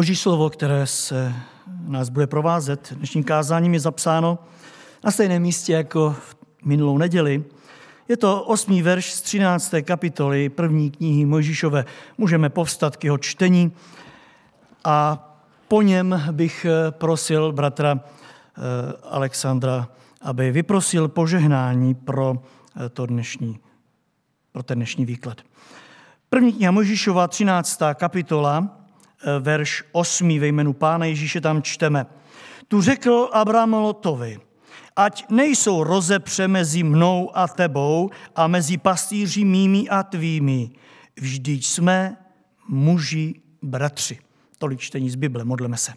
Boží slovo, které se nás bude provázet dnešním kázáním, je zapsáno na stejném místě jako v minulou neděli. Je to osmý verš z 13. kapitoly první knihy Mojžíšové. Můžeme povstat k jeho čtení a po něm bych prosil bratra eh, Alexandra, aby vyprosil požehnání pro, eh, to dnešní, pro ten dnešní výklad. První kniha Mojžíšova, 13. kapitola, Eh, verš 8 ve jménu Pána Ježíše tam čteme. Tu řekl Abraham Lotovi, ať nejsou rozepře mezi mnou a tebou a mezi pastýři mými a tvými. Vždyť jsme muži bratři. Tolik čtení z Bible, modleme se.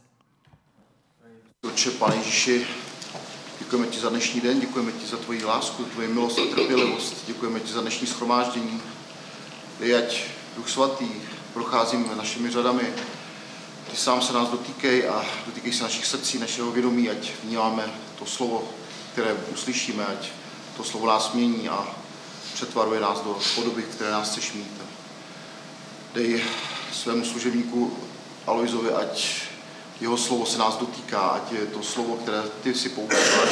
Otče, Pane Ježíši, děkujeme ti za dnešní den, děkujeme ti za tvoji lásku, tvoji milost a trpělivost, děkujeme ti za dnešní schromáždění. Dej, ať Duch Svatý procházím našimi řadami, ty sám se nás dotýkej a dotýkej se našich srdcí, našeho vědomí, ať vnímáme to slovo, které uslyšíme, ať to slovo nás mění a přetvaruje nás do podoby, které nás chceš mít. Dej svému služebníku Aloizovi, ať jeho slovo se nás dotýká, ať je to slovo, které ty si používáš,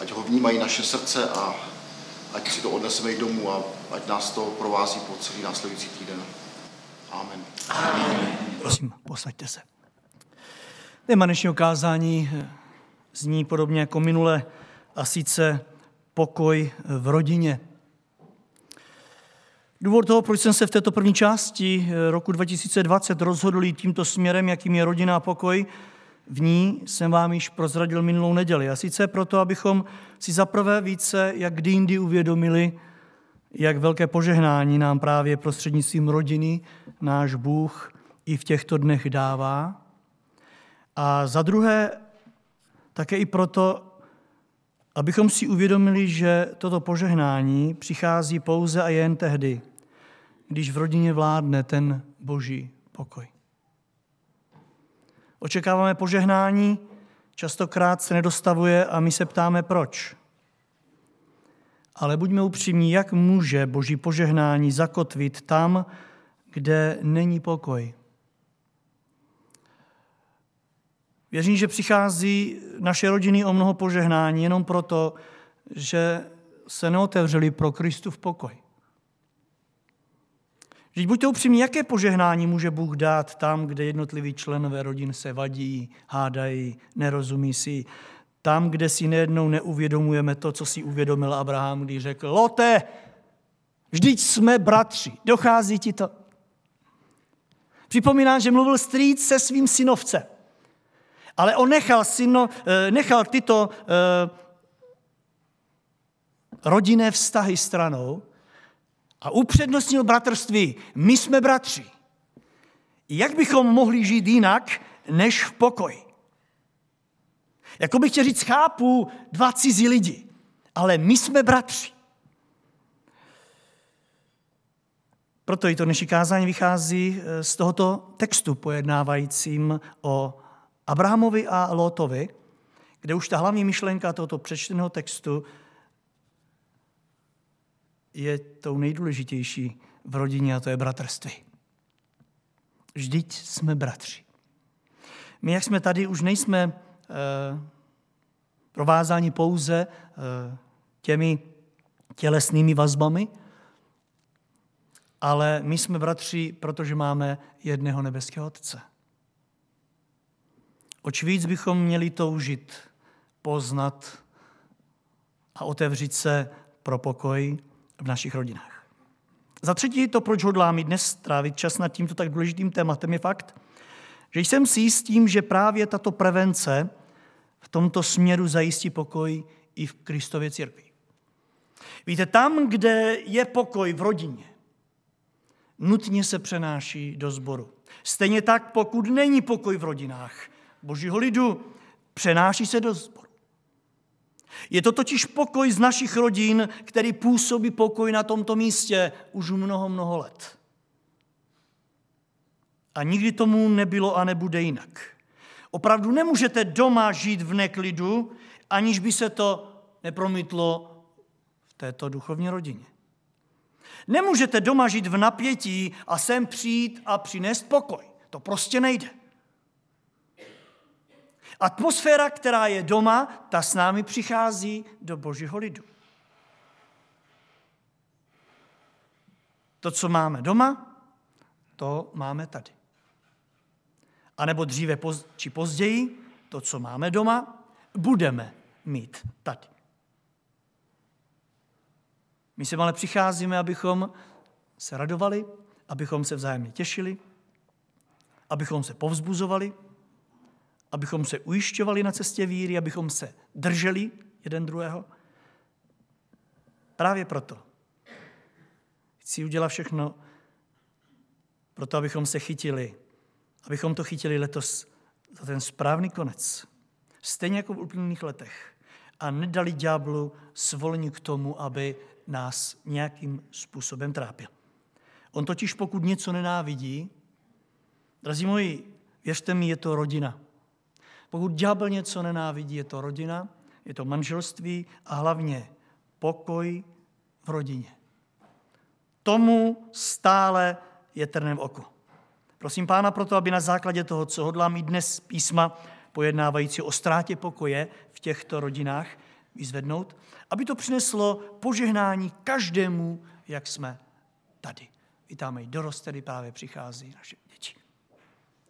ať ho vnímají naše srdce a ať si to odneseme i domů a ať nás to provází po celý následující týden. Amen. Amen. Prosím, posaďte se. Téma dnešního kázání zní podobně jako minule a sice pokoj v rodině. Důvod toho, proč jsem se v této první části roku 2020 rozhodl jít tímto směrem, jakým je rodina a pokoj, v ní jsem vám již prozradil minulou neděli. A sice proto, abychom si zaprvé více, jak kdy jindy uvědomili, jak velké požehnání nám právě prostřednictvím rodiny náš Bůh i v těchto dnech dává. A za druhé, také i proto, abychom si uvědomili, že toto požehnání přichází pouze a jen tehdy, když v rodině vládne ten boží pokoj. Očekáváme požehnání, častokrát se nedostavuje a my se ptáme proč. Ale buďme upřímní, jak může boží požehnání zakotvit tam, kde není pokoj. Věřím, že přichází naše rodiny o mnoho požehnání jenom proto, že se neotevřeli pro Kristův pokoj. Vždyť buďte upřímní, jaké požehnání může Bůh dát tam, kde jednotliví členové rodin se vadí, hádají, nerozumí si. Tam, kde si nejednou neuvědomujeme to, co si uvědomil Abraham, když řekl, Lote, vždyť jsme bratři, dochází ti to. Připomínám, že mluvil strýc se svým synovcem. Ale on nechal, syno, eh, nechal tyto eh, rodinné vztahy stranou a upřednostnil bratrství. My jsme bratři. Jak bychom mohli žít jinak, než v pokoji? Jako bych chtěl říct, chápu dva cizí lidi, ale my jsme bratři. Proto i to dnešní kázání vychází eh, z tohoto textu pojednávajícím o Abrahamovi a Lotovi, kde už ta hlavní myšlenka tohoto přečteného textu je tou nejdůležitější v rodině a to je bratrství. Vždyť jsme bratři. My, jak jsme tady, už nejsme e, provázáni pouze e, těmi tělesnými vazbami, ale my jsme bratři, protože máme jedného nebeského Otce. Oč víc bychom měli toužit, poznat a otevřít se pro pokoj v našich rodinách. Za třetí to, proč hodlám dnes strávit čas nad tímto tak důležitým tématem, je fakt, že jsem si jistím, že právě tato prevence v tomto směru zajistí pokoj i v Kristově církvi. Víte, tam, kde je pokoj v rodině, nutně se přenáší do sboru. Stejně tak, pokud není pokoj v rodinách, božího lidu, přenáší se do zboru. Je to totiž pokoj z našich rodin, který působí pokoj na tomto místě už mnoho, mnoho let. A nikdy tomu nebylo a nebude jinak. Opravdu nemůžete doma žít v neklidu, aniž by se to nepromítlo v této duchovní rodině. Nemůžete doma žít v napětí a sem přijít a přinést pokoj. To prostě nejde. Atmosféra, která je doma, ta s námi přichází do božího lidu. To, co máme doma, to máme tady. A nebo dříve či později, to, co máme doma, budeme mít tady. My se ale přicházíme, abychom se radovali, abychom se vzájemně těšili, abychom se povzbuzovali, abychom se ujišťovali na cestě víry, abychom se drželi jeden druhého. Právě proto chci udělat všechno proto, abychom se chytili, abychom to chytili letos za ten správný konec. Stejně jako v uplynulých letech. A nedali ďáblu svolení k tomu, aby nás nějakým způsobem trápil. On totiž pokud něco nenávidí, drazí moji, věřte mi, je to rodina. Pokud ďábel něco nenávidí, je to rodina, je to manželství a hlavně pokoj v rodině. Tomu stále je trnem oko. Prosím pána proto, aby na základě toho, co hodlá mít dnes písma, pojednávající o ztrátě pokoje v těchto rodinách, vyzvednout, aby to přineslo požehnání každému, jak jsme tady. Vítáme i dorost, který právě přichází, naše děti.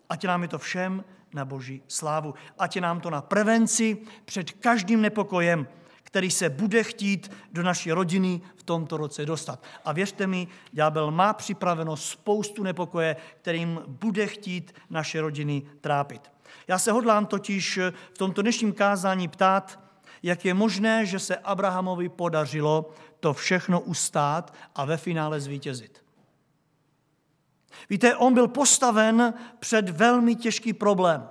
Ať nám je to všem na boží slávu. Ať je nám to na prevenci před každým nepokojem, který se bude chtít do naší rodiny v tomto roce dostat. A věřte mi, ďábel má připraveno spoustu nepokoje, kterým bude chtít naše rodiny trápit. Já se hodlám totiž v tomto dnešním kázání ptát, jak je možné, že se Abrahamovi podařilo to všechno ustát a ve finále zvítězit. Víte, on byl postaven před velmi těžký problém,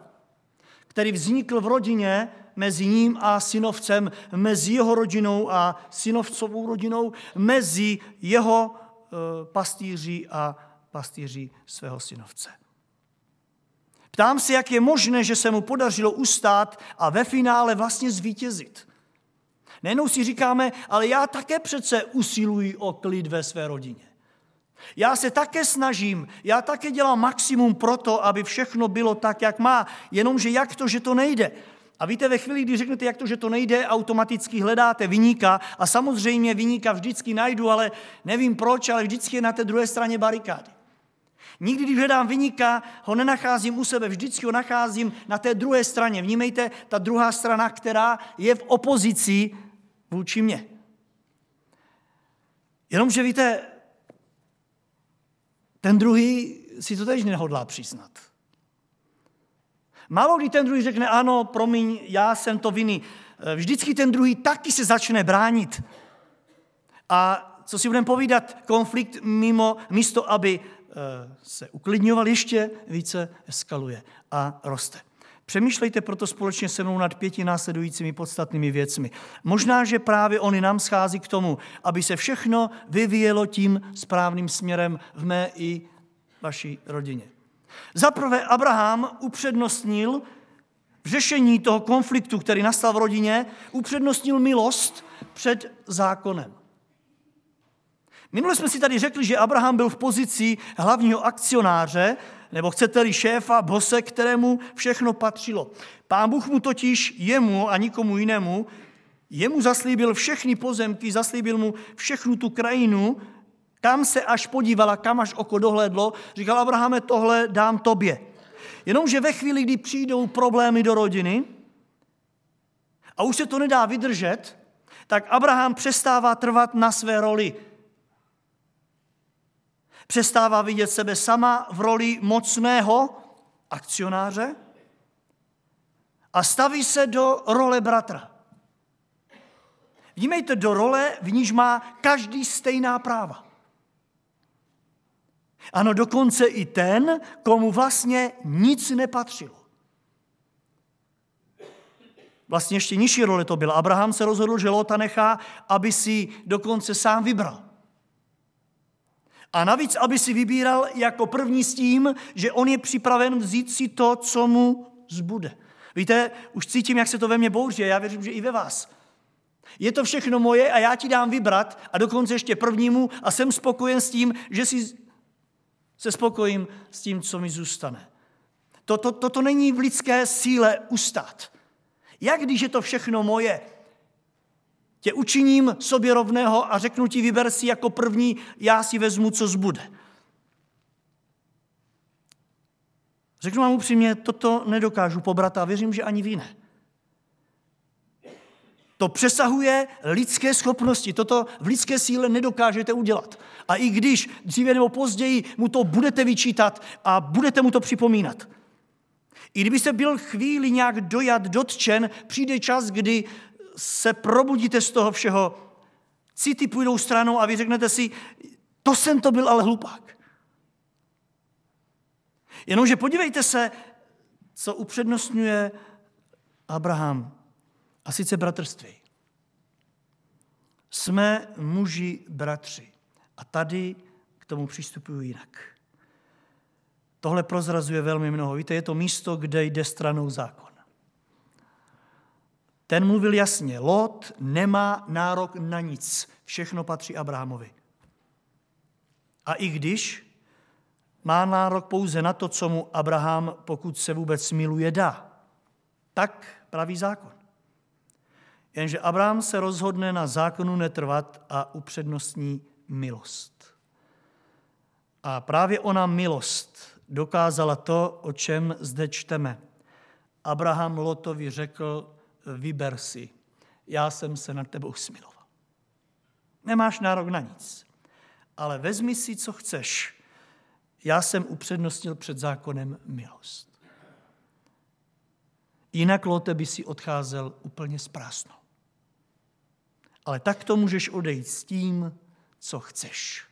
který vznikl v rodině mezi ním a synovcem, mezi jeho rodinou a synovcovou rodinou, mezi jeho e, pastýři a pastýři svého synovce. Ptám se, jak je možné, že se mu podařilo ustát a ve finále vlastně zvítězit. Nejenom si říkáme, ale já také přece usiluji o klid ve své rodině. Já se také snažím, já také dělám maximum pro to, aby všechno bylo tak, jak má, jenomže jak to, že to nejde. A víte, ve chvíli, kdy řeknete, jak to, že to nejde, automaticky hledáte vyníka a samozřejmě vyníka vždycky najdu, ale nevím proč, ale vždycky je na té druhé straně barikády. Nikdy, když hledám vyníka, ho nenacházím u sebe, vždycky ho nacházím na té druhé straně. Vnímejte, ta druhá strana, která je v opozici vůči mně. Jenomže víte, ten druhý si to tež nehodlá přiznat. Málo kdy ten druhý řekne, ano, promiň, já jsem to vinný. Vždycky ten druhý taky se začne bránit. A co si budeme povídat, konflikt mimo, místo aby eh, se uklidňoval, ještě více eskaluje a roste. Přemýšlejte proto společně se mnou nad pěti následujícími podstatnými věcmi. Možná, že právě oni nám schází k tomu, aby se všechno vyvíjelo tím správným směrem v mé i vaší rodině. Zaprvé Abraham upřednostnil v řešení toho konfliktu, který nastal v rodině, upřednostnil milost před zákonem. Minule jsme si tady řekli, že Abraham byl v pozici hlavního akcionáře, nebo chcete-li šéfa, bose, kterému všechno patřilo. Pán Bůh mu totiž jemu a nikomu jinému, jemu zaslíbil všechny pozemky, zaslíbil mu všechnu tu krajinu, kam se až podívala, kam až oko dohlédlo, říkal Abrahame, tohle dám tobě. Jenomže ve chvíli, kdy přijdou problémy do rodiny a už se to nedá vydržet, tak Abraham přestává trvat na své roli Přestává vidět sebe sama v roli mocného akcionáře a staví se do role bratra. Vnímejte do role, v níž má každý stejná práva. Ano, dokonce i ten, komu vlastně nic nepatřilo. Vlastně ještě nižší role to byla. Abraham se rozhodl, že Lota nechá, aby si dokonce sám vybral. A navíc, aby si vybíral jako první s tím, že on je připraven vzít si to, co mu zbude. Víte, už cítím, jak se to ve mně bouří já věřím, že i ve vás. Je to všechno moje a já ti dám vybrat a dokonce ještě prvnímu a jsem spokojen s tím, že si se spokojím s tím, co mi zůstane. Toto to, to, to není v lidské síle ustát. Jak když je to všechno moje? Tě učiním sobě rovného a řeknu ti, vyber si jako první, já si vezmu, co zbude. Řeknu vám upřímně, toto nedokážu pobrat a věřím, že ani vy ne. To přesahuje lidské schopnosti. Toto v lidské síle nedokážete udělat. A i když dříve nebo později mu to budete vyčítat a budete mu to připomínat. I kdybyste byl chvíli nějak dojat, dotčen, přijde čas, kdy se probudíte z toho všeho, city půjdou stranou a vy řeknete si, to jsem to byl ale hlupák. Jenomže podívejte se, co upřednostňuje Abraham. A sice bratrství. Jsme muži bratři. A tady k tomu přistupuji jinak. Tohle prozrazuje velmi mnoho. Víte, je to místo, kde jde stranou zákon. Ten mluvil jasně, Lot nemá nárok na nic. Všechno patří Abrahamovi. A i když má nárok pouze na to, co mu Abraham, pokud se vůbec miluje, dá. Tak praví zákon. Jenže Abraham se rozhodne na zákonu netrvat a upřednostní milost. A právě ona milost dokázala to, o čem zde čteme. Abraham Lotovi řekl, vyber si, já jsem se nad tebou smiloval. Nemáš nárok na nic, ale vezmi si, co chceš. Já jsem upřednostnil před zákonem milost. Jinak Lote by si odcházel úplně z prázdnou. Ale tak to můžeš odejít s tím, co chceš.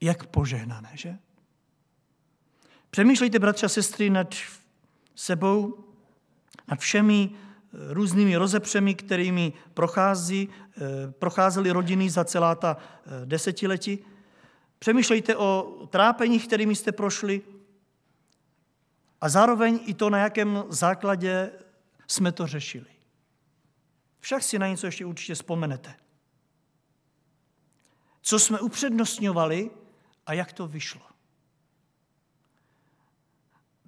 Jak požehnané, že? Přemýšlejte, bratři a sestry, nad sebou, nad všemi eh, různými rozepřemi, kterými prochází, eh, procházely rodiny za celá ta eh, desetiletí. Přemýšlejte o trápení, kterými jste prošli a zároveň i to, na jakém základě jsme to řešili. Však si na něco ještě určitě vzpomenete. Co jsme upřednostňovali a jak to vyšlo.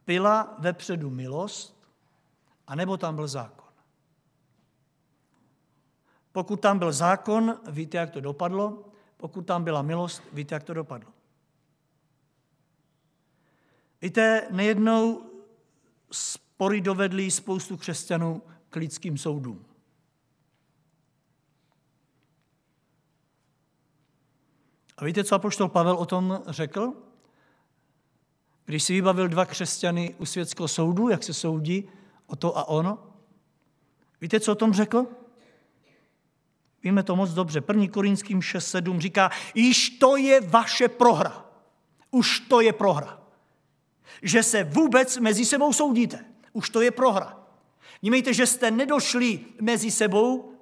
Byla vepředu milost, anebo tam byl zákon. Pokud tam byl zákon, víte, jak to dopadlo. Pokud tam byla milost, víte, jak to dopadlo. Víte, nejednou spory dovedly spoustu křesťanů k lidským soudům. A víte, co apoštol Pavel o tom řekl? Když si vybavil dva křesťany u světského soudu, jak se soudí o to a ono, víte, co o tom řekl? Víme to moc dobře. 1. Korinským 6.7 říká, již to je vaše prohra. Už to je prohra. Že se vůbec mezi sebou soudíte. Už to je prohra. Vnímejte, že jste nedošli mezi sebou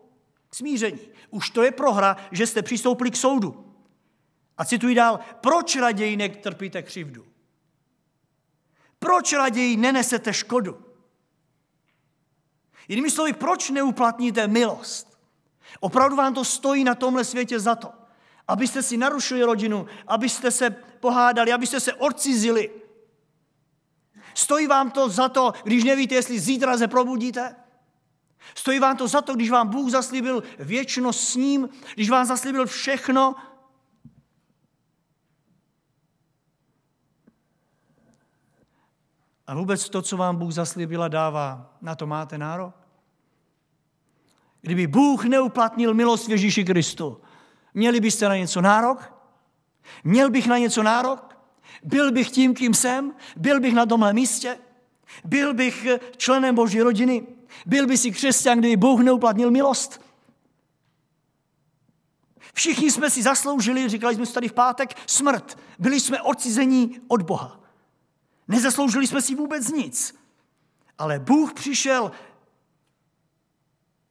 k smíření. Už to je prohra, že jste přistoupili k soudu. A cituji dál, proč raději netrpíte křivdu? Proč raději nenesete škodu? Jinými slovy, proč neuplatníte milost? Opravdu vám to stojí na tomhle světě za to, abyste si narušili rodinu, abyste se pohádali, abyste se odcizili, Stojí vám to za to, když nevíte, jestli zítra se probudíte? Stojí vám to za to, když vám Bůh zaslíbil věčnost s ním, když vám zaslíbil všechno? A vůbec to, co vám Bůh zaslíbil a dává, na to máte nárok? Kdyby Bůh neuplatnil milost v Ježíši Kristu, měli byste na něco nárok? Měl bych na něco nárok? Byl bych tím, kým jsem? Byl bych na tomhle místě? Byl bych členem Boží rodiny? Byl by si křesťan, kdyby Bůh neuplatnil milost? Všichni jsme si zasloužili, říkali jsme si tady v pátek, smrt. Byli jsme odcizení od Boha. Nezasloužili jsme si vůbec nic. Ale Bůh přišel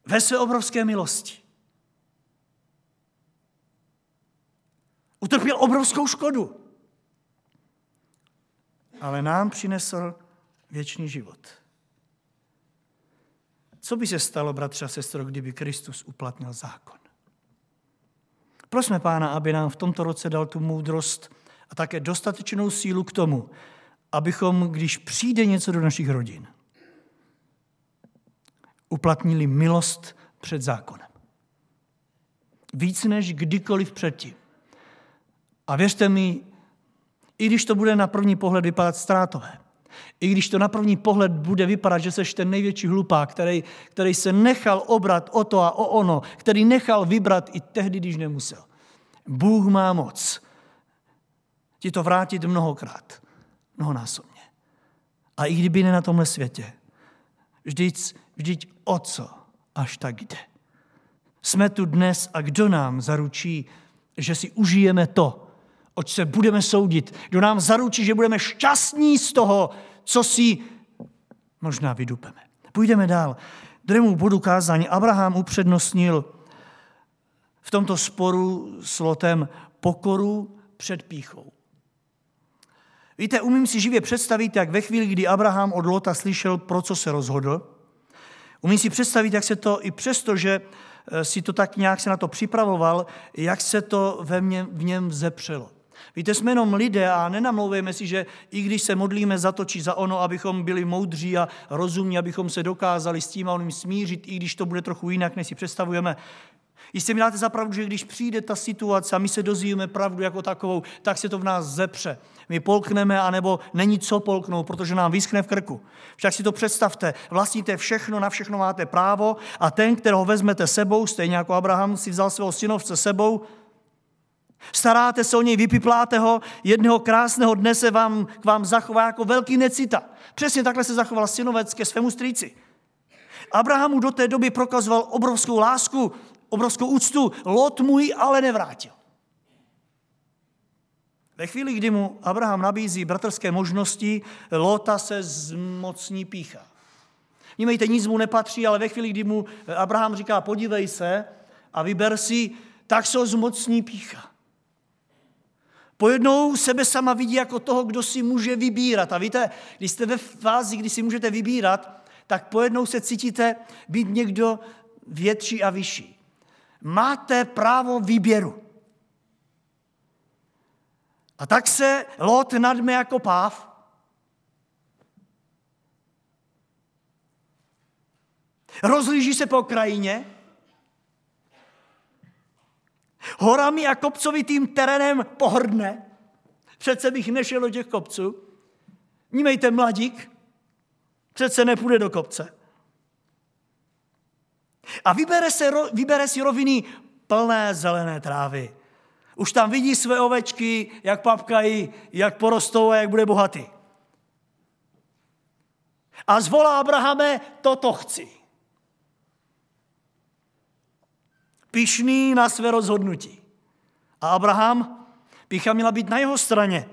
ve své obrovské milosti. Utrpěl obrovskou škodu ale nám přinesl věčný život. Co by se stalo, bratře a sestro, kdyby Kristus uplatnil zákon? Prosme Pána, aby nám v tomto roce dal tu moudrost a také dostatečnou sílu k tomu, abychom, když přijde něco do našich rodin, uplatnili milost před zákonem. Víc než kdykoliv předtím. A věřte mi, i když to bude na první pohled vypadat ztrátové, i když to na první pohled bude vypadat, že seš ten největší hlupák, který, který se nechal obrat o to a o ono, který nechal vybrat i tehdy, když nemusel. Bůh má moc ti to vrátit mnohokrát, mnohonásobně. A i kdyby ne na tomhle světě, vždyť, vždyť o co až tak jde. Jsme tu dnes a kdo nám zaručí, že si užijeme to, oč se budeme soudit. Kdo nám zaručí, že budeme šťastní z toho, co si možná vydupeme. Půjdeme dál. Druhému bodu kázání Abraham upřednostnil v tomto sporu s Lotem pokoru před píchou. Víte, umím si živě představit, jak ve chvíli, kdy Abraham od Lota slyšel, pro co se rozhodl, umím si představit, jak se to, i přesto, že eh, si to tak nějak se na to připravoval, jak se to ve mně, v něm vzepřelo. Víte, jsme jenom lidé a nenamlouvejme si, že i když se modlíme za to či za ono, abychom byli moudří a rozumní, abychom se dokázali s tím a oným smířit, i když to bude trochu jinak, než si představujeme. Jistě mi dáte za pravdu, že když přijde ta situace a my se dozvíme pravdu jako takovou, tak se to v nás zepře. My polkneme, anebo není co polknout, protože nám vyschne v krku. Však si to představte, vlastníte všechno, na všechno máte právo a ten, kterého vezmete sebou, stejně jako Abraham si vzal svého synovce sebou, Staráte se o něj, vypipláte ho, jednoho krásného dne se vám, k vám zachová jako velký necita. Přesně takhle se zachoval synovec ke svému strýci. Abrahamu do té doby prokazoval obrovskou lásku, obrovskou úctu. Lot mu ji ale nevrátil. Ve chvíli, kdy mu Abraham nabízí bratrské možnosti, Lota se zmocní pícha. Vnímejte, nic mu nepatří, ale ve chvíli, kdy mu Abraham říká, podívej se a vyber si, tak se zmocní pícha. Pojednou sebe sama vidí jako toho, kdo si může vybírat. A víte, když jste ve fázi, kdy si můžete vybírat, tak pojednou se cítíte být někdo větší a vyšší. Máte právo výběru. A tak se Lot nadme jako páv. Rozlíží se po krajině. Horami a kopcovitým terénem pohrdne. Přece bych nešel do těch kopců. Nímejte mladík, přece nepůjde do kopce. A vybere, se, vybere si roviny plné zelené trávy. Už tam vidí své ovečky, jak papkají, jak porostou a jak bude bohatý. A zvolá Abrahame, toto chci. Pišný na své rozhodnutí. A Abraham, pícha měla být na jeho straně.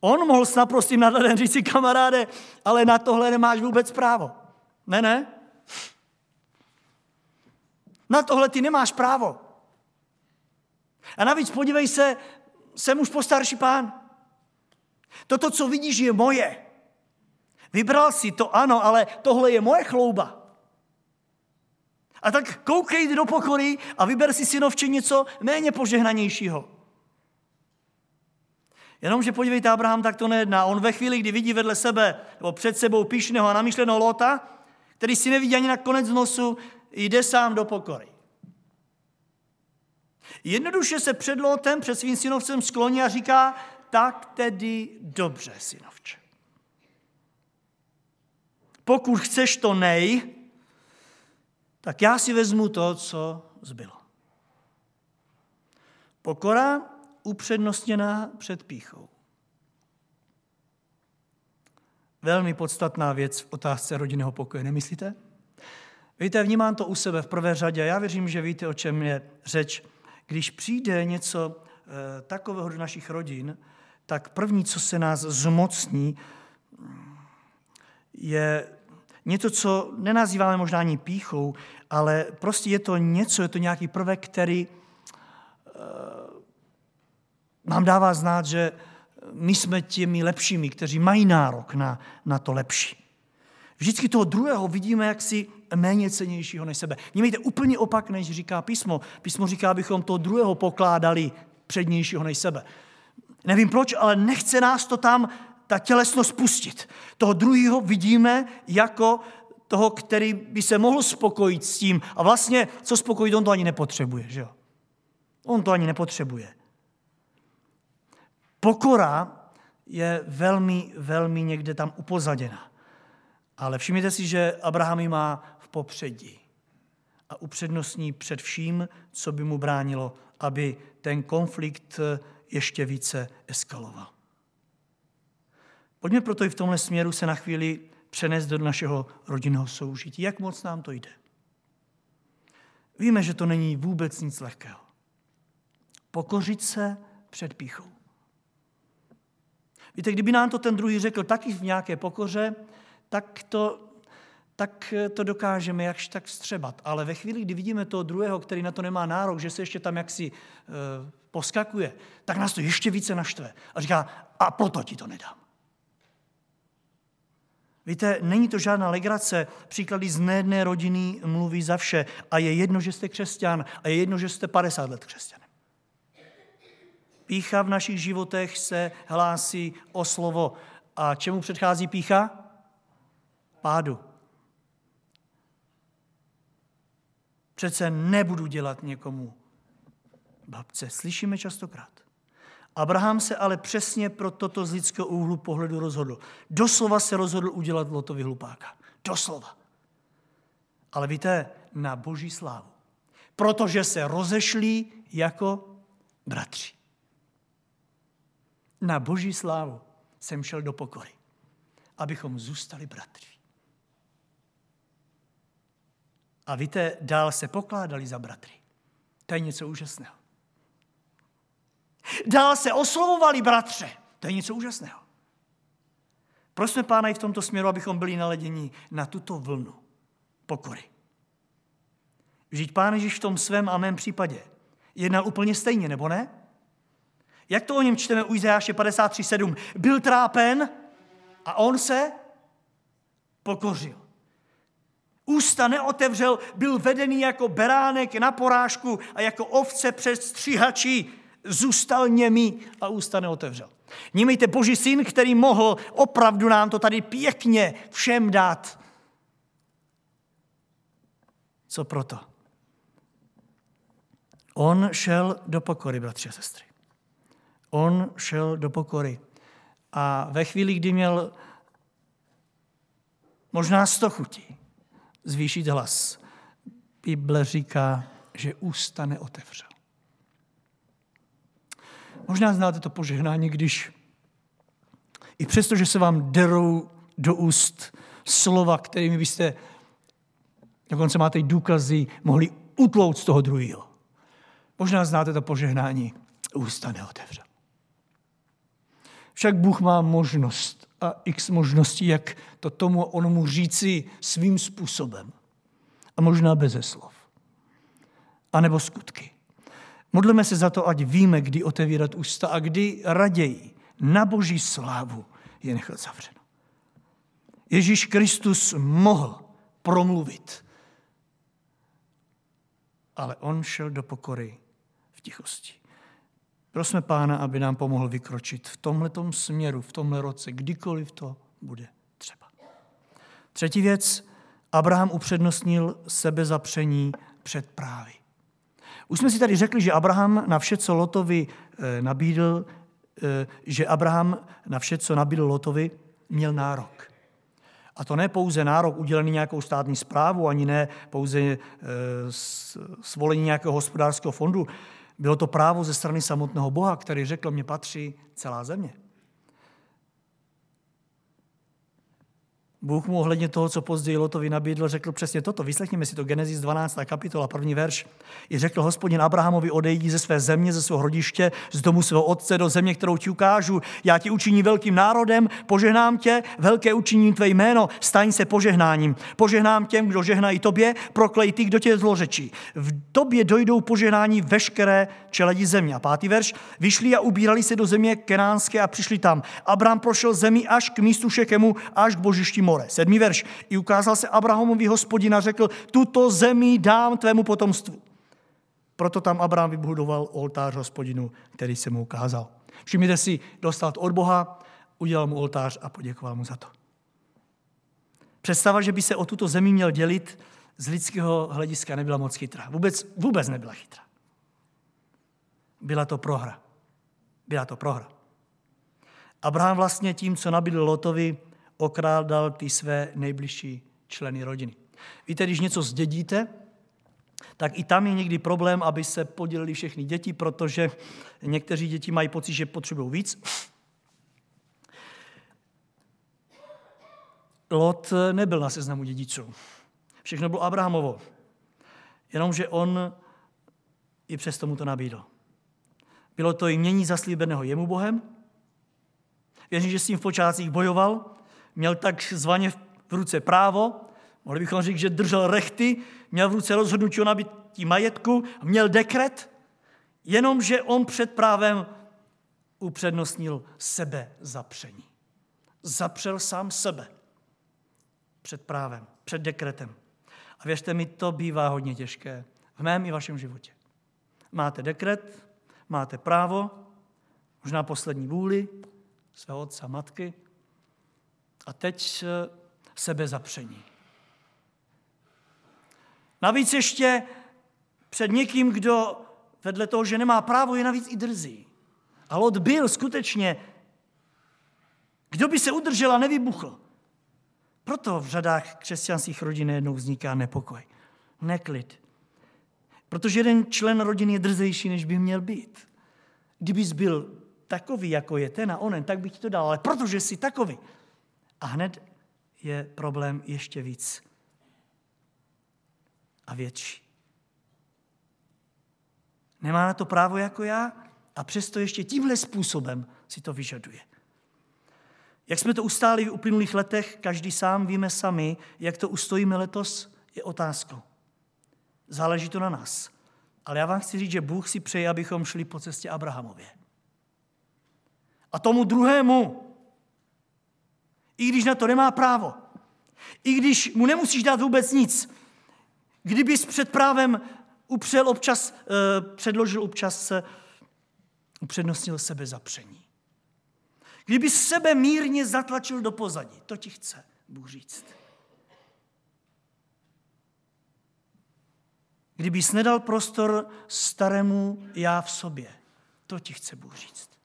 On mohl s naprostým nadhledem říct si, kamaráde, ale na tohle nemáš vůbec právo. Ne, ne. Na tohle ty nemáš právo. A navíc podívej se, jsem už postarší pán. Toto, co vidíš, je moje. Vybral si to, ano, ale tohle je moje chlouba. A tak koukej do pokory a vyber si synovče něco méně požehnanějšího. Jenomže podívejte, Abraham tak to nejedná. On ve chvíli, kdy vidí vedle sebe, nebo před sebou píšného a namýšleného Lota, který si nevidí ani na konec nosu, jde sám do pokory. Jednoduše se před Lotem, před svým synovcem skloní a říká, tak tedy dobře, synovče. Pokud chceš to nej, tak já si vezmu to, co zbylo. Pokora upřednostněná před píchou. Velmi podstatná věc v otázce rodinného pokoje, nemyslíte? Víte, vnímám to u sebe v prvé řadě. Já věřím, že víte, o čem je řeč. Když přijde něco eh, takového do našich rodin, tak první, co se nás zmocní, je něco, co nenazýváme možná ani píchou, ale prostě je to něco, je to nějaký prvek, který eh, nám dává znát, že my jsme těmi lepšími, kteří mají nárok na, na to lepší. Vždycky toho druhého vidíme jaksi méně cenějšího než sebe. Vnímejte úplně opak, než říká písmo. Písmo říká, abychom toho druhého pokládali přednějšího než sebe. Nevím proč, ale nechce nás to tam ta tělesnost pustit. Toho druhého vidíme jako toho, který by se mohl spokojit s tím. A vlastně, co spokojit, on to ani nepotřebuje. Že jo? On to ani nepotřebuje. Pokora je velmi, velmi někde tam upozaděna. Ale všimněte si, že Abraham má popředí a upřednostní před vším, co by mu bránilo, aby ten konflikt ještě více eskaloval. Pojďme proto i v tomhle směru se na chvíli přenést do našeho rodinného soužití. Jak moc nám to jde? Víme, že to není vůbec nic lehkého. Pokořit se před píchou. Víte, kdyby nám to ten druhý řekl taky v nějaké pokoře, tak to, tak to dokážeme jakž tak vstřebat. Ale ve chvíli, kdy vidíme toho druhého, který na to nemá nárok, že se ještě tam jaksi e, poskakuje, tak nás to ještě více naštve. A říká, a proto ti to nedám. Víte, není to žádná legrace. Příklady z nejedné rodiny mluví za vše. A je jedno, že jste křesťan. A je jedno, že jste 50 let křesťanem. Pícha v našich životech se hlásí o slovo. A čemu předchází pícha? Pádu. Přece nebudu dělat někomu babce. Slyšíme častokrát. Abraham se ale přesně pro toto z lidského úhlu pohledu rozhodl. Doslova se rozhodl udělat Lotovi hlupáka. Doslova. Ale víte, na boží slávu. Protože se rozešli jako bratři. Na boží slávu jsem šel do pokory, abychom zůstali bratři. A víte, dál se pokládali za bratry. To je něco úžasného. Dál se oslovovali bratře. To je něco úžasného. Prosme pána i v tomto směru, abychom byli naleděni na tuto vlnu pokory. Vždyť pán Ježíš v tom svém a mém případě jednal úplně stejně, nebo ne? Jak to o něm čteme u Izajáše 53.7? Byl trápen a on se pokořil. Ústa neotevřel, byl vedený jako beránek na porážku a jako ovce před stříhačí zůstal němý a ústa neotevřel. Nímejte Boží syn, který mohl opravdu nám to tady pěkně všem dát. Co proto? On šel do pokory, bratři a sestry. On šel do pokory. A ve chvíli, kdy měl možná sto chutí zvýšit hlas, Bible říká, že ústa neotevřel. Možná znáte to požehnání, když i přesto, že se vám derou do úst slova, kterými byste, dokonce máte i důkazy, mohli utlout z toho druhého. Možná znáte to požehnání, ústa neotevřel. Však Bůh má možnost a x možností, jak to tomu onomu říci svým způsobem. A možná beze slov. A nebo skutky. Modleme se za to, ať víme, kdy otevírat ústa a kdy raději na boží slávu je nechat zavřeno. Ježíš Kristus mohl promluvit, ale on šel do pokory v tichosti. Prosme Pána, aby nám pomohl vykročit v tomhletom směru, v tomhle roce, kdykoliv to bude třeba. Třetí věc, Abraham upřednostnil sebezapření před právy. Už jsme si tady řekli, že Abraham na vše, co Lotovi eh, nabídl, eh, že Abraham na vše, co nabídl Lotovi, měl nárok. A to ne pouze nárok udělený nějakou státní zprávu, ani ne pouze eh, svolení nějakého hospodářského fondu. Bylo to právo ze strany samotného Boha, který řekl, mě patří celá země. Bůh mu ohledně toho, co později Lotovi nabídl, řekl přesně toto. Vyslechněme si to Genesis 12. kapitola, první verš. I řekl hospodin Abrahamovi, odejdi ze své země, ze svého rodiště, z domu svého otce do země, kterou ti ukážu. Já ti učiní velkým národem, požehnám tě, velké učiním tvé jméno, staň se požehnáním. Požehnám těm, kdo žehnají tobě, proklej ty, kdo tě zlořečí. V tobě dojdou požehnání veškeré čeledi země. A pátý verš. Vyšli a ubírali se do země kenánské a přišli tam. Abraham prošel zemi až k místu Šekemu, až k božišti more. Sedmý verš. I ukázal se Abrahamovi hospodina, řekl, tuto zemi dám tvému potomstvu. Proto tam Abraham vybudoval oltář hospodinu, který se mu ukázal. Všimněte si, dostal od Boha, udělal mu oltář a poděkoval mu za to. Představa, že by se o tuto zemi měl dělit, z lidského hlediska nebyla moc chytrá. Vůbec, vůbec nebyla chytrá. Byla to prohra. Byla to prohra. Abraham vlastně tím, co nabídl Lotovi, okrádal ty své nejbližší členy rodiny. Víte, když něco zdědíte, tak i tam je někdy problém, aby se podělili všechny děti, protože někteří děti mají pocit, že potřebují víc. Lot nebyl na seznamu dědiců. Všechno bylo Abrahamovo. Jenomže on i přesto mu to nabídl. Bylo to jmění zaslíbeného jemu Bohem. Věřím, že s tím v počátcích bojoval. Měl takzvaně v ruce právo. Mohli bychom říct, že držel rechty. Měl v ruce rozhodnutí o nabití majetku. Měl dekret. Jenomže on před právem upřednostnil sebe zapření. Zapřel sám sebe před právem, před dekretem. A věřte mi, to bývá hodně těžké v mém i vašem životě. Máte dekret, máte právo, možná poslední vůli svého otce a matky a teď eh, sebe zapření. Navíc ještě před někým, kdo vedle toho, že nemá právo, je navíc i drzí. A Lot byl skutečně, kdo by se udržel a nevybuchl. Proto v řadách křesťanských rodin jednou vzniká nepokoj, neklid. Protože jeden člen rodiny je drzejší, než by měl být. Kdybys byl takový, jako je ten a onen, tak bych ti to dal, ale protože jsi takový. A hned je problém ještě víc a větší. Nemá na to právo jako já a přesto ještě tímhle způsobem si to vyžaduje. Jak jsme to ustáli v uplynulých letech, každý sám víme sami, jak to ustojíme letos, je otázkou. Záleží to na nás. Ale já vám chci říct, že Bůh si přeje, abychom šli po cestě Abrahamově. A tomu druhému, i když na to nemá právo, i když mu nemusíš dát vůbec nic, kdybys před právem upřel občas, eh, předložil občas, eh, upřednostnil sebe zapření. Kdyby sebe mírně zatlačil do pozadí. To ti chce Bůh říct. Kdyby nedal prostor starému já v sobě. To ti chce Bůh říct.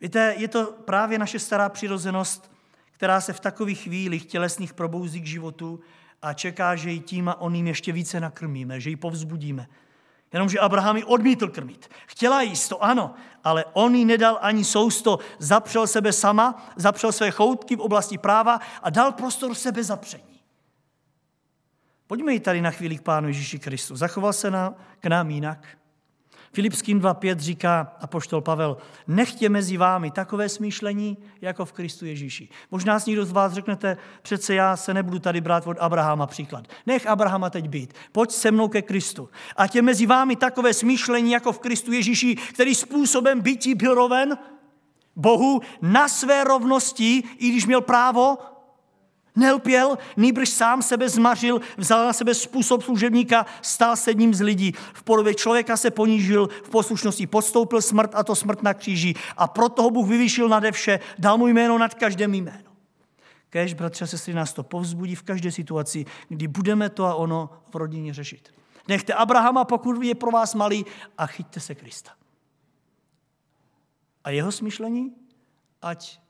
Víte, je to právě naše stará přirozenost, která se v takových chvílích tělesných probouzí k životu a čeká, že ji tím a oným ještě více nakrmíme, že ji povzbudíme, Jenomže Abraham ji odmítl krmit. Chtěla jíst to, ano, ale on jí nedal ani sousto. Zapřel sebe sama, zapřel své choutky v oblasti práva a dal prostor sebe zapření. Pojďme i tady na chvíli k Pánu Ježíši Kristu. Zachoval se na, k nám jinak. Filipským 2.5 říká apoštol Pavel, nechtě mezi vámi takové smýšlení, jako v Kristu Ježíši. Možná si někdo z vás řeknete, přece já se nebudu tady brát od Abrahama příklad. Nech Abrahama teď být. Pojď se mnou ke Kristu. A tě mezi vámi takové smýšlení, jako v Kristu Ježíši, který způsobem bytí byl roven Bohu na své rovnosti, i když měl právo, Nelpěl, nýbrž sám sebe zmařil, vzal na sebe způsob služebníka, stál se jedním z lidí. V podobě člověka se ponížil, v poslušnosti podstoupil smrt a to smrt na kříži. A proto ho Bůh vyvýšil nade vše, dal mu jméno nad každém jméno. Kéž, bratře a sestry, nás to povzbudí v každé situaci, kdy budeme to a ono v rodině řešit. Nechte Abrahama, pokud je pro vás malý, a chyťte se Krista. A jeho smýšlení, ať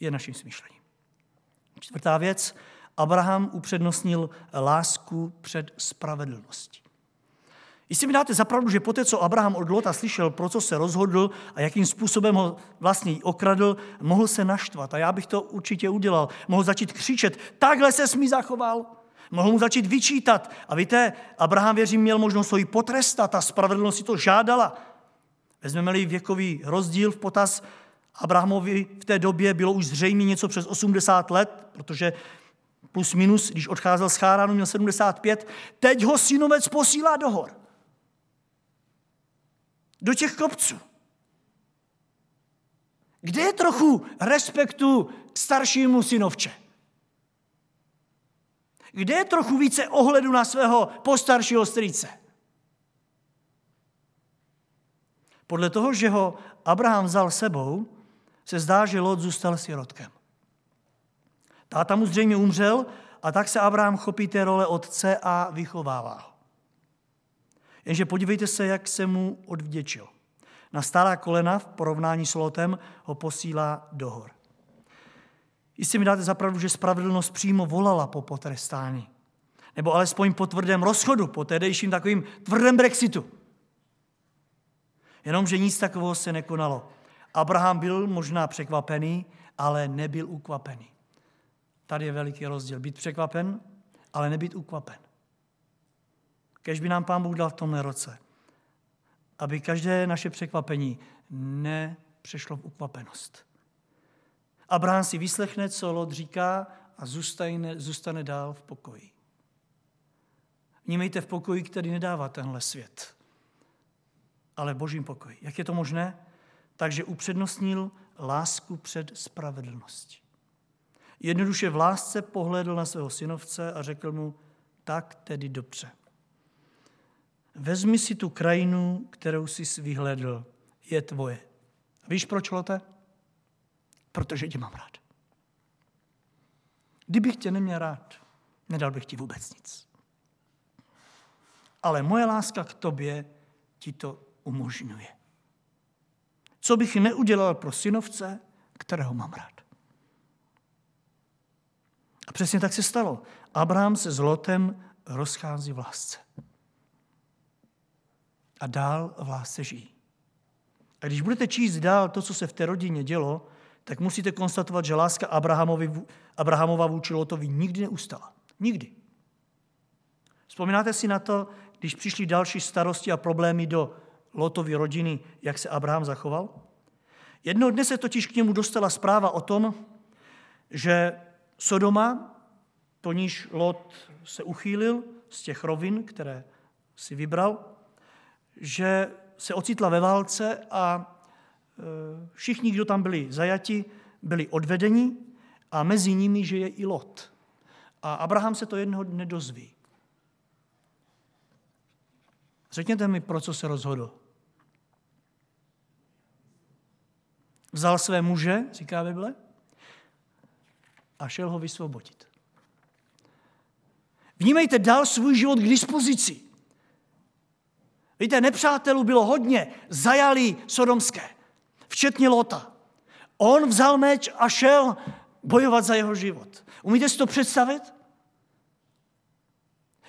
je naším smýšlením. Čtvrtá věc, Abraham upřednostnil lásku před spravedlností. Jestli mi dáte zapravdu, že poté, co Abraham od Lota slyšel, pro co se rozhodl a jakým způsobem ho vlastně okradl, mohl se naštvat. A já bych to určitě udělal. Mohl začít křičet, takhle se mi zachoval. Mohl mu začít vyčítat. A víte, Abraham, věřím, měl možnost ho i potrestat. A spravedlnost si to žádala. Vezmeme-li věkový rozdíl v potaz, Abrahamovi v té době bylo už zřejmě něco přes 80 let, protože plus minus, když odcházel z Cháránu, měl 75. Teď ho synovec posílá do hor. Do těch kopců. Kde je trochu respektu k staršímu synovče? Kde je trochu více ohledu na svého postaršího strýce? Podle toho, že ho Abraham vzal sebou, se zdá, že Lot zůstal sirotkem. Táta mu zřejmě umřel a tak se Abraham chopí té role otce a vychovává ho. Jenže podívejte se, jak se mu odvděčil. Na stará kolena v porovnání s Lotem ho posílá do hor. Jistě mi dáte zapravdu, že spravedlnost přímo volala po potrestání. Nebo alespoň po tvrdém rozchodu, po tehdejším takovým tvrdém Brexitu. Jenomže nic takového se nekonalo. Abraham byl možná překvapený, ale nebyl ukvapený. Tady je veliký rozdíl. Být překvapen, ale nebýt ukvapen. Kež by nám Pán Bůh dal v tomhle roce, aby každé naše překvapení nepřešlo v ukvapenost. Abraham si vyslechne, co Lot říká a zůstane, zůstane dál v pokoji. Vnímejte v pokoji, který nedává tenhle svět, ale v božím pokoji. Jak je to možné? Takže upřednostnil lásku před spravedlností. Jednoduše v lásce pohlédl na svého synovce a řekl mu, tak tedy dobře. Vezmi si tu krajinu, kterou jsi vyhledl, je tvoje. Víš proč, Lote? Protože tě mám rád. Kdybych tě neměl rád, nedal bych ti vůbec nic. Ale moje láska k tobě ti to umožňuje. Co bych neudělal pro synovce, kterého mám rád. A přesně tak se stalo. Abraham se s Lotem rozchází v lásce. A dál v lásce žijí. A když budete číst dál to, co se v té rodině dělo, tak musíte konstatovat, že láska Abrahamovi, Abrahamova vůči Lotovi nikdy neustala. Nikdy. Vzpomínáte si na to, když přišly další starosti a problémy do Lotovy rodiny, jak se Abraham zachoval? Jednoho dne se totiž k němu dostala zpráva o tom, že Sodoma, po níž Lot se uchýlil z těch rovin, které si vybral, že se ocitla ve válce a e, všichni, kdo tam byli zajati, byli odvedeni a mezi nimi, že je i Lot. A Abraham se to jednoho dne dozví. Řekněte mi, pro co se rozhodl. Vzal své muže, říká Bible, a šel ho vysvobodit. Vnímejte, dal svůj život k dispozici. Víte, nepřátelů bylo hodně, zajali sodomské, včetně Lota. On vzal meč a šel bojovat za jeho život. Umíte si to představit?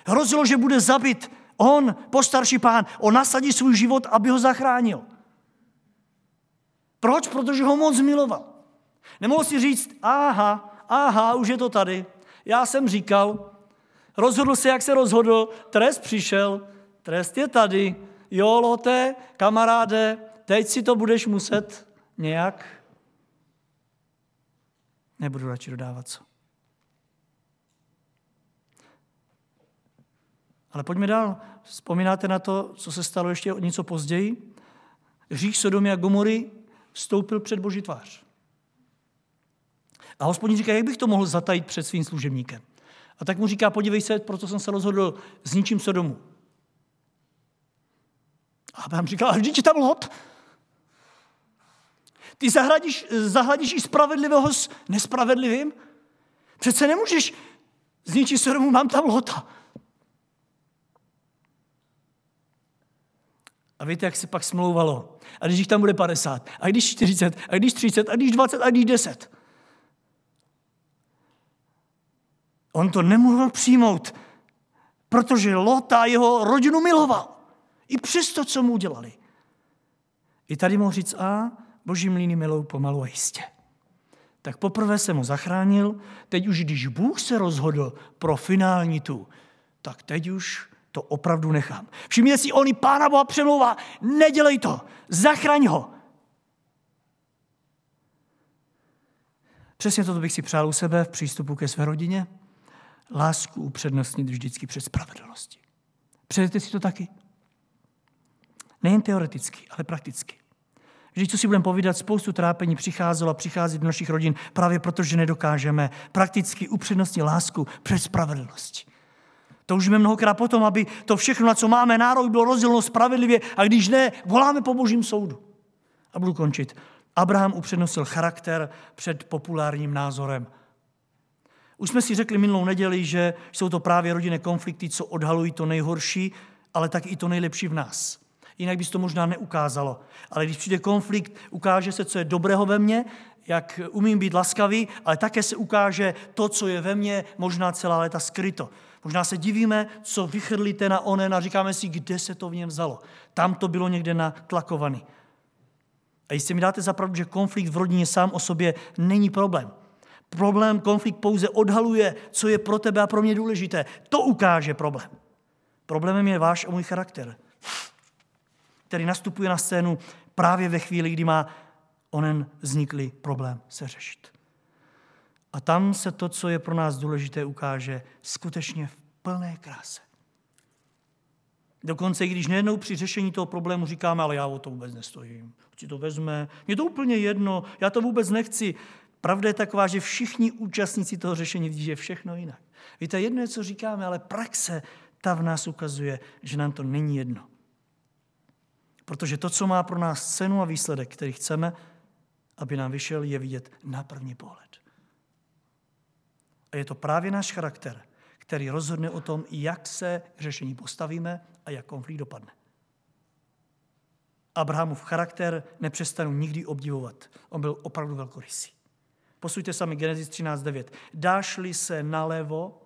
Hrozilo, že bude zabit on, postarší pán, on nasadí svůj život, aby ho zachránil. Proč? Protože ho moc miloval. Nemohl si říct, aha, aha, už je to tady. Já jsem říkal, rozhodl se, jak se rozhodl, trest přišel, trest je tady. Jo, Lote, kamaráde, teď si to budeš muset nějak. Nebudu radši dodávat co. Ale pojďme dál. Vzpomínáte na to, co se stalo ještě něco později? Hřích Sodomy a Gomory vstoupil před Boží tvář. A hospodin říká, jak bych to mohl zatajit před svým služebníkem. A tak mu říká, podívej se, proto jsem se rozhodl s ničím Sodomu. A Abraham říká, ale vždyť tam Lot. Ty zahradíš, zahladíš i spravedlivého s nespravedlivým? Přece nemůžeš zničit Sodomu, mám tam Lota. A víte, jak se pak smlouvalo? A když jich tam bude 50, a když 40, a když 30, a když 20, a když 10. On to nemohl přijmout, protože Lota jeho rodinu miloval. I přesto, co mu udělali. I tady mohl říct, a boží mlíny milou pomalu a jistě. Tak poprvé jsem ho zachránil, teď už když Bůh se rozhodl pro finální tu, tak teď už to opravdu nechám. Všimněte si, on i Pána Boha přemlouvá, nedělej to, zachraň ho. Přesně toto bych si přál u sebe v přístupu ke své rodině. Lásku upřednostnit vždycky před spravedlností. Přejete si to taky? Nejen teoreticky, ale prakticky. Vždyť, co si budeme povídat, spoustu trápení přicházelo a přichází do našich rodin právě proto, že nedokážeme prakticky upřednostnit lásku před spravedlností. Toužíme mnohokrát potom, aby to všechno, na co máme nárok, bylo rozděleno spravedlivě a když ne, voláme po božím soudu. A budu končit. Abraham upřednosil charakter před populárním názorem. Už jsme si řekli minulou neděli, že jsou to právě rodinné konflikty, co odhalují to nejhorší, ale tak i to nejlepší v nás. Jinak by to možná neukázalo. Ale když přijde konflikt, ukáže se, co je dobrého ve mně, jak umím být laskavý, ale také se ukáže to, co je ve mně možná celá léta skryto. Možná se divíme, co vychrlíte na onen a říkáme si, kde se to v něm vzalo. Tam to bylo někde natlakovaný. A jestli mi dáte zapravdu, že konflikt v rodině sám o sobě není problém. Problém, konflikt pouze odhaluje, co je pro tebe a pro mě důležité. To ukáže problém. Problémem je váš a můj charakter, který nastupuje na scénu právě ve chvíli, kdy má onen vzniklý problém se řešit. A tam se to, co je pro nás důležité, ukáže skutečně v plné kráse. Dokonce, i když nejednou při řešení toho problému říkáme, ale já o to vůbec nestojím, si to vezme, je to úplně jedno, já to vůbec nechci. Pravda je taková, že všichni účastníci toho řešení vidí, že je všechno jinak. Víte, jedno je, co říkáme, ale praxe ta v nás ukazuje, že nám to není jedno. Protože to, co má pro nás cenu a výsledek, který chceme, aby nám vyšel, je vidět na první pohled. A je to právě náš charakter, který rozhodne o tom, jak se k řešení postavíme a jak konflikt dopadne. Abrahamův charakter nepřestanu nikdy obdivovat. On byl opravdu velkorysý. Posuďte sami Genesis 13.9. Dáš-li se nalevo,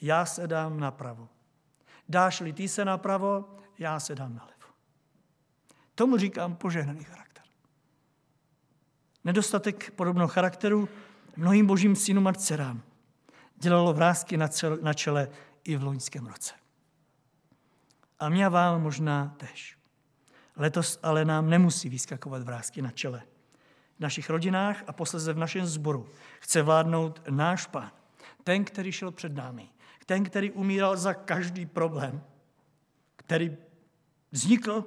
já se dám napravo. Dáš-li ty se napravo, já se dám nalevo. Tomu říkám požehnaný charakter. Nedostatek podobného charakteru mnohým božím synům a dcerám dělalo vrázky na čele i v loňském roce. A mě a vám možná tež. Letos ale nám nemusí vyskakovat vrázky na čele. V našich rodinách a posleze v našem sboru chce vládnout náš pán. Ten, který šel před námi. Ten, který umíral za každý problém, který vznikl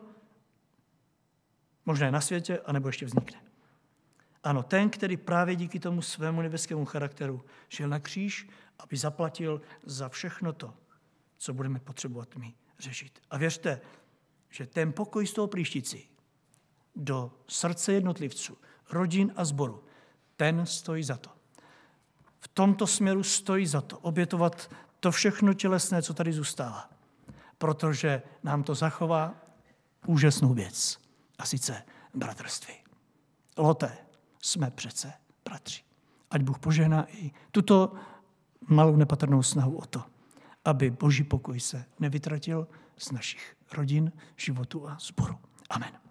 možná na světě, anebo ještě vznikne. Ano, ten, který právě díky tomu svému nebeskému charakteru šel na kříž, aby zaplatil za všechno to, co budeme potřebovat my řešit. A věřte, že ten pokoj z toho příštici do srdce jednotlivců, rodin a zboru, ten stojí za to. V tomto směru stojí za to obětovat to všechno tělesné, co tady zůstává. Protože nám to zachová úžasnou věc. A sice bratrství. Loté, jsme přece bratři. Ať Bůh požehná i tuto malou nepatrnou snahu o to, aby boží pokoj se nevytratil z našich rodin, životu a zboru. Amen.